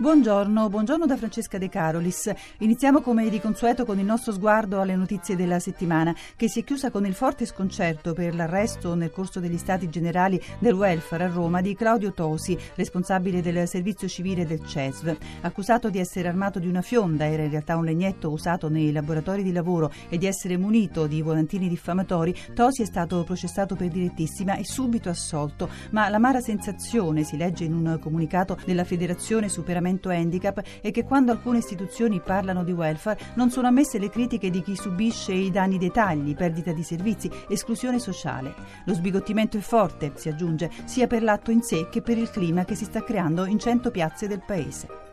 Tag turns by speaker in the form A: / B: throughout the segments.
A: Buongiorno, buongiorno da Francesca De Carolis. Iniziamo come di consueto con il nostro sguardo alle notizie della settimana, che si è chiusa con il forte sconcerto per l'arresto nel corso degli stati generali del welfare a Roma di Claudio Tosi, responsabile del servizio civile del CESV. Accusato di essere armato di una fionda, era in realtà un legnetto usato nei laboratori di lavoro e di essere munito di volantini diffamatori, Tosi è stato processato per direttissima e subito assolto, ma l'amara sensazione, si legge in un comunicato della Federazione Superamento trattamento handicap è che quando alcune istituzioni parlano di welfare non sono ammesse le critiche di chi subisce i danni dei tagli, perdita di servizi, esclusione sociale. Lo sbigottimento è forte, si aggiunge, sia per l'atto in sé che per il clima che si sta creando in cento piazze del paese.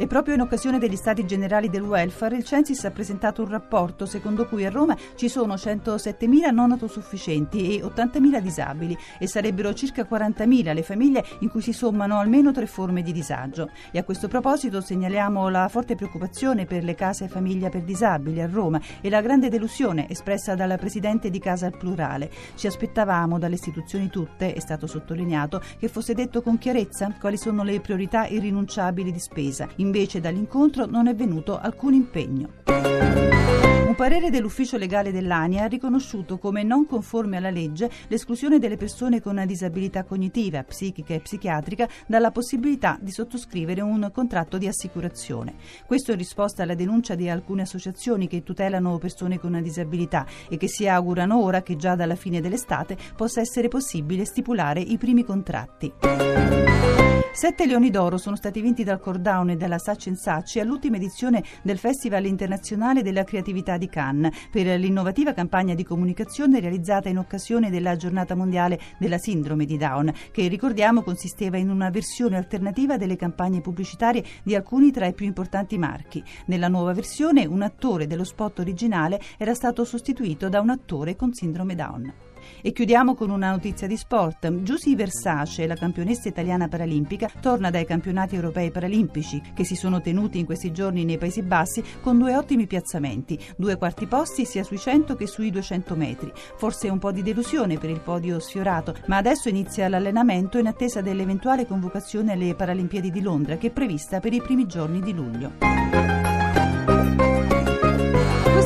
A: E proprio in occasione degli Stati Generali del Welfare il Censis ha presentato un rapporto secondo cui a Roma ci sono 107.000 non autosufficienti e 80.000 disabili e sarebbero circa 40.000 le famiglie in cui si sommano almeno tre forme di disagio. E a questo proposito segnaliamo la forte preoccupazione per le case famiglia per disabili a Roma e la grande delusione espressa dalla Presidente di Casa al Plurale. Ci aspettavamo dalle istituzioni tutte, è stato sottolineato, che fosse detto con chiarezza quali sono le priorità irrinunciabili di spesa Invece dall'incontro non è venuto alcun impegno. Un parere dell'ufficio legale dell'ANIA ha riconosciuto come non conforme alla legge l'esclusione delle persone con disabilità cognitiva, psichica e psichiatrica dalla possibilità di sottoscrivere un contratto di assicurazione. Questo in risposta alla denuncia di alcune associazioni che tutelano persone con disabilità e che si augurano ora che già dalla fine dell'estate possa essere possibile stipulare i primi contratti. Sette leoni d'oro sono stati vinti dal Cordown e dalla Sacci Sacci all'ultima edizione del Festival internazionale della creatività di Cannes per l'innovativa campagna di comunicazione realizzata in occasione della giornata mondiale della sindrome di Down, che ricordiamo consisteva in una versione alternativa delle campagne pubblicitarie di alcuni tra i più importanti marchi. Nella nuova versione un attore dello spot originale era stato sostituito da un attore con sindrome Down. E chiudiamo con una notizia di sport. Giusy Versace, la campionessa italiana paralimpica, torna dai campionati europei paralimpici che si sono tenuti in questi giorni nei Paesi Bassi con due ottimi piazzamenti, due quarti posti sia sui 100 che sui 200 metri. Forse un po' di delusione per il podio sfiorato, ma adesso inizia l'allenamento in attesa dell'eventuale convocazione alle Paralimpiadi di Londra che è prevista per i primi giorni di luglio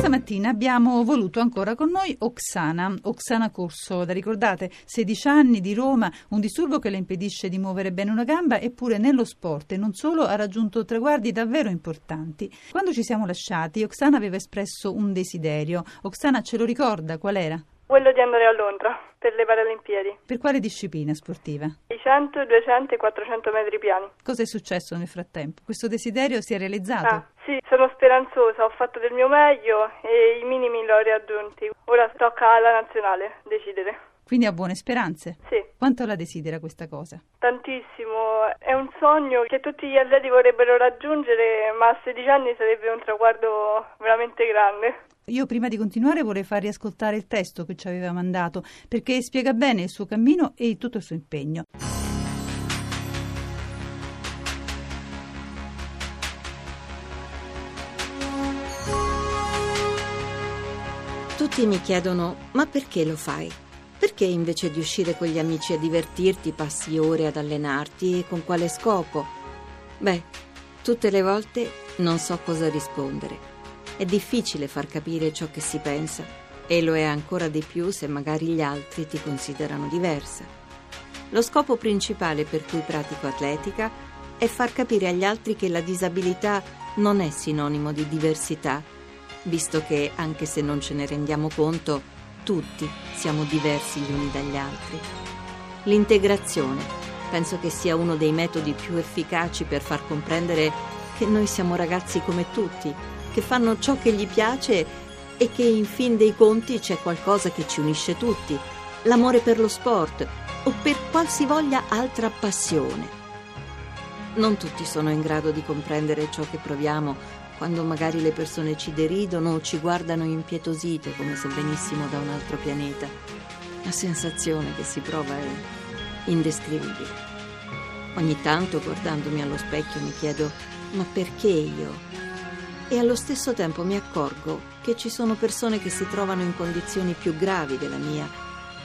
A: stamattina abbiamo voluto ancora con noi Oksana, Oksana Corso, da ricordate, 16 anni di Roma, un disturbo che le impedisce di muovere bene una gamba, eppure nello sport e non solo ha raggiunto traguardi davvero importanti. Quando ci siamo lasciati, Oksana aveva espresso un desiderio. Oksana ce lo ricorda qual era?
B: Quello di andare a Londra per le Paralimpiadi.
A: Per quale disciplina sportiva?
B: I 100, 200 e 400 metri piani.
A: Cosa è successo nel frattempo? Questo desiderio si è realizzato?
B: Ah, sì, sono speranzosa, ho fatto del mio meglio e i minimi li ho raggiunti. Ora tocca alla nazionale decidere.
A: Quindi ha buone speranze?
B: Sì.
A: Quanto la desidera questa cosa?
B: Tantissimo, è un sogno che tutti gli atleti vorrebbero raggiungere, ma a 16 anni sarebbe un traguardo veramente grande.
A: Io prima di continuare vorrei far riascoltare il testo che ci aveva mandato, perché spiega bene il suo cammino e tutto il suo impegno.
C: Tutti mi chiedono, ma perché lo fai? Perché invece di uscire con gli amici a divertirti passi ore ad allenarti e con quale scopo? Beh, tutte le volte non so cosa rispondere. È difficile far capire ciò che si pensa e lo è ancora di più se magari gli altri ti considerano diversa. Lo scopo principale per cui pratico atletica è far capire agli altri che la disabilità non è sinonimo di diversità, visto che, anche se non ce ne rendiamo conto, tutti siamo diversi gli uni dagli altri. L'integrazione penso che sia uno dei metodi più efficaci per far comprendere che noi siamo ragazzi come tutti che fanno ciò che gli piace e che in fin dei conti c'è qualcosa che ci unisce tutti, l'amore per lo sport o per qualsivoglia altra passione. Non tutti sono in grado di comprendere ciò che proviamo quando magari le persone ci deridono o ci guardano impietosite come se venissimo da un altro pianeta. La sensazione che si prova è indescrivibile. Ogni tanto guardandomi allo specchio mi chiedo ma perché io? e allo stesso tempo mi accorgo che ci sono persone che si trovano in condizioni più gravi della mia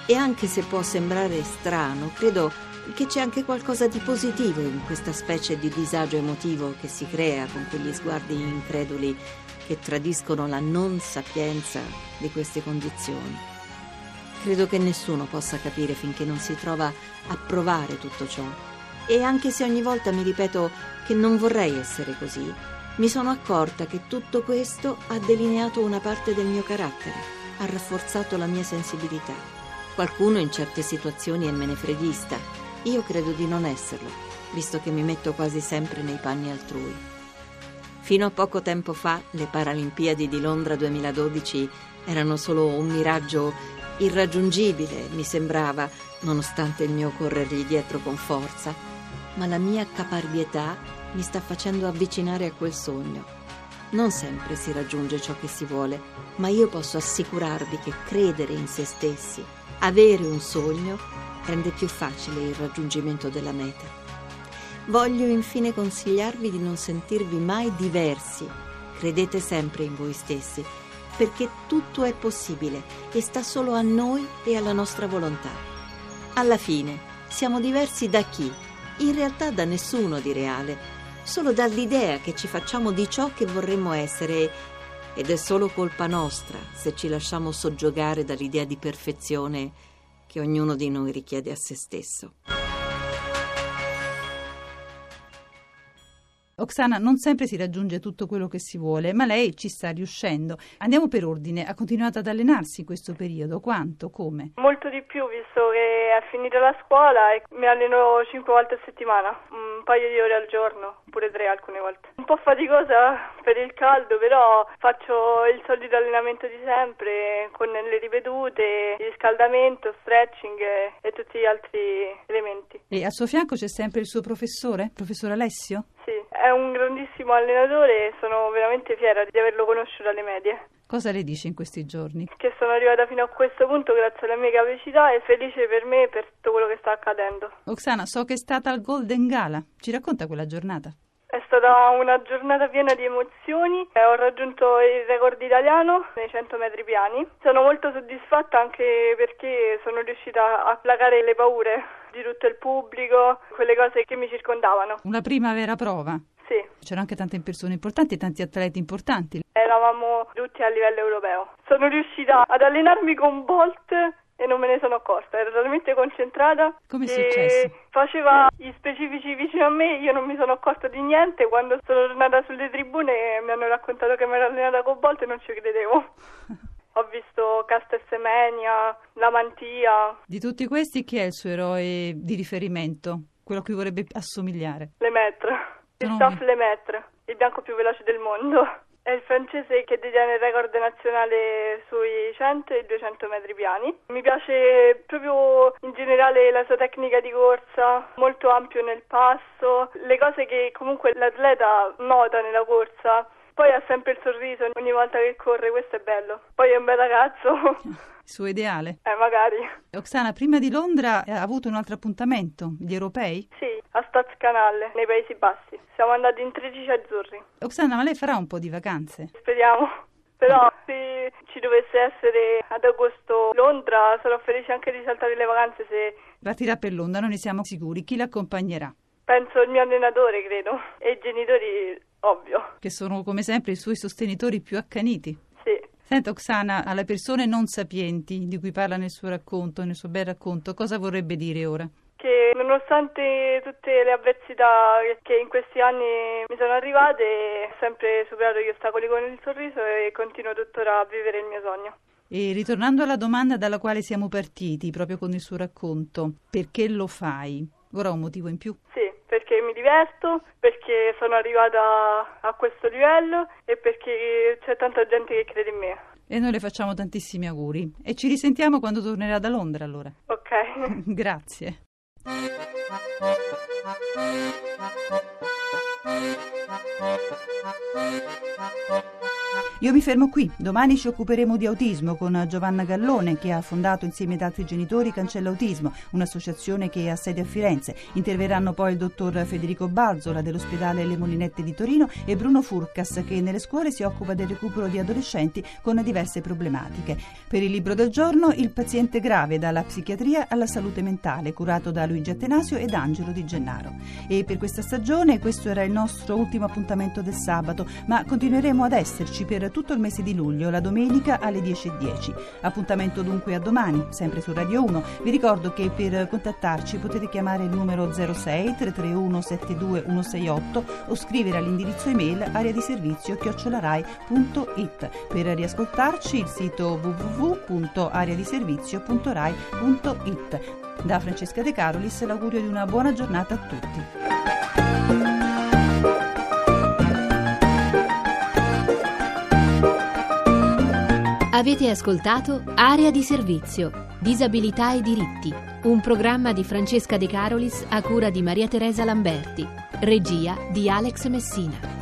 C: e anche se può sembrare strano, credo che c'è anche qualcosa di positivo in questa specie di disagio emotivo che si crea con quegli sguardi increduli che tradiscono la non sapienza di queste condizioni. Credo che nessuno possa capire finché non si trova a provare tutto ciò. E anche se ogni volta mi ripeto che non vorrei essere così, mi sono accorta che tutto questo ha delineato una parte del mio carattere, ha rafforzato la mia sensibilità. Qualcuno in certe situazioni è menefreghista, io credo di non esserlo, visto che mi metto quasi sempre nei panni altrui. Fino a poco tempo fa le Paralimpiadi di Londra 2012 erano solo un miraggio irraggiungibile, mi sembrava, nonostante il mio corrergli dietro con forza, ma la mia caparbietà mi sta facendo avvicinare a quel sogno. Non sempre si raggiunge ciò che si vuole, ma io posso assicurarvi che credere in se stessi, avere un sogno, rende più facile il raggiungimento della meta. Voglio infine consigliarvi di non sentirvi mai diversi. Credete sempre in voi stessi, perché tutto è possibile e sta solo a noi e alla nostra volontà. Alla fine, siamo diversi da chi? In realtà da nessuno di reale, solo dall'idea che ci facciamo di ciò che vorremmo essere ed è solo colpa nostra se ci lasciamo soggiogare dall'idea di perfezione che ognuno di noi richiede a se stesso.
A: Oksana, non sempre si raggiunge tutto quello che si vuole, ma lei ci sta riuscendo. Andiamo per ordine. Ha continuato ad allenarsi in questo periodo? Quanto? Come?
B: Molto di più, visto che è finita la scuola e mi alleno cinque volte a settimana, un paio di ore al giorno, pure tre alcune volte. Un po' faticosa per il caldo, però faccio il solito allenamento di sempre, con le ripetute, il riscaldamento, stretching e, tutti gli altri elementi.
A: E al suo fianco c'è sempre il suo professore, professor Alessio?
B: Sì, è un grandissimo allenatore e sono veramente fiera di averlo conosciuto alle medie.
A: Cosa le dice in questi giorni?
B: Che sono arrivata fino a questo punto grazie alle mie capacità e felice per me e per tutto quello che sta accadendo.
A: Oksana, so che è stata al Golden Gala. Ci racconta quella giornata?
B: È stata una giornata piena di emozioni, ho raggiunto il record italiano nei 100 metri piani. Sono molto soddisfatta anche perché sono riuscita a placare le paure di tutto il pubblico, quelle cose che mi circondavano.
A: Una prima vera prova?
B: Sì.
A: C'erano anche tante persone importanti e tanti atleti importanti.
B: Eravamo tutti a livello europeo. Sono riuscita ad allenarmi con Bolt e non me ne sono accorta, ero talmente concentrata
A: Come è
B: che
A: successo?
B: faceva gli specifici vicino a me, io non mi sono accorta di niente, quando sono tornata sulle tribune mi hanno raccontato che mi ero allenata con Bolt e non ci credevo. Ho visto Caster Semenia, la Mantia,
A: Di tutti questi, chi è il suo eroe di riferimento? Quello a cui vorrebbe assomigliare?
B: Lemaitre, staff Lemaitre, il bianco più veloce del mondo. È il francese che detiene il record nazionale sui 100 e 200 metri piani. Mi piace proprio in generale la sua tecnica di corsa, molto ampio nel passo, le cose che comunque l'atleta nota nella corsa. Poi ha sempre il sorriso ogni volta che corre, questo è bello. Poi è un bel ragazzo,
A: Il suo ideale?
B: eh magari.
A: Oksana, prima di Londra ha avuto un altro appuntamento, gli europei?
B: Sì, a Stadskanalle, nei Paesi Bassi. Siamo andati in 13 azzurri.
A: Oksana, ma lei farà un po' di vacanze?
B: Speriamo. Però se ci dovesse essere ad agosto Londra sarò felice anche di saltare le vacanze se
A: Partirà per Londra, non ne siamo sicuri. Chi l'accompagnerà?
B: Penso il mio allenatore, credo, e i genitori, ovvio.
A: Che sono come sempre i suoi sostenitori più accaniti.
B: Sì.
A: Senta Oksana, alle persone non sapienti di cui parla nel suo racconto, nel suo bel racconto, cosa vorrebbe dire ora?
B: Che nonostante tutte le avversità che in questi anni mi sono arrivate, ho sempre superato gli ostacoli con il sorriso e continuo tuttora a vivere il mio sogno.
A: E ritornando alla domanda dalla quale siamo partiti, proprio con il suo racconto, perché lo fai? Ora ha un motivo in più.
B: Sì, perché mi diverto, perché sono arrivata a questo livello e perché c'è tanta gente che crede in me.
A: E noi le facciamo tantissimi auguri. E ci risentiamo quando tornerà da Londra allora.
B: Ok.
A: Grazie. Io mi fermo qui, domani ci occuperemo di autismo con Giovanna Gallone che ha fondato insieme ad altri genitori Cancella Autismo, un'associazione che ha sede a Firenze. Interverranno poi il dottor Federico Balzola dell'ospedale Le Molinette di Torino e Bruno Furcas che nelle scuole si occupa del recupero di adolescenti con diverse problematiche. Per il libro del giorno Il paziente grave dalla psichiatria alla salute mentale, curato da Luigi Attenasio ed Angelo Di Gennaro. E per questa stagione questo era il nostro ultimo appuntamento del sabato, ma continueremo ad esserci per tutto il mese di luglio, la domenica alle 10.10. Appuntamento dunque a domani, sempre su Radio 1. Vi ricordo che per contattarci potete chiamare il numero 06 331 72 168 o scrivere all'indirizzo email area di servizio chiocciolarai.it. Per riascoltarci il sito www.areadiservizio.rai.it. Da Francesca De Carolis l'augurio di una buona giornata a tutti.
D: Avete ascoltato Area di servizio, disabilità e diritti, un programma di Francesca De Carolis a cura di Maria Teresa Lamberti, regia di Alex Messina.